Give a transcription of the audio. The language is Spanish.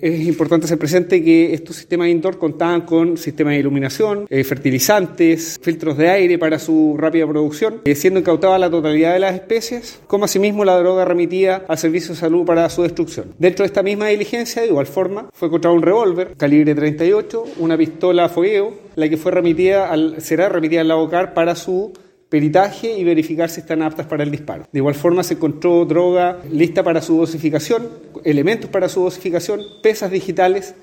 Es importante ser presente que estos sistemas indoor contaban con sistemas de iluminación, eh, fertilizantes, filtros de aire para su rápida producción, eh, siendo incautada la totalidad de las especies, como asimismo la droga remitida al Servicio de Salud para su destrucción. Dentro de esta misma diligencia, de igual forma, fue encontrado un revólver calibre 38, una pistola fogueo, la que fue remitida al, será remitida al labocar para su peritaje y verificar si están aptas para el disparo. De igual forma se encontró droga lista para su dosificación, elementos para su dosificación, pesas digitales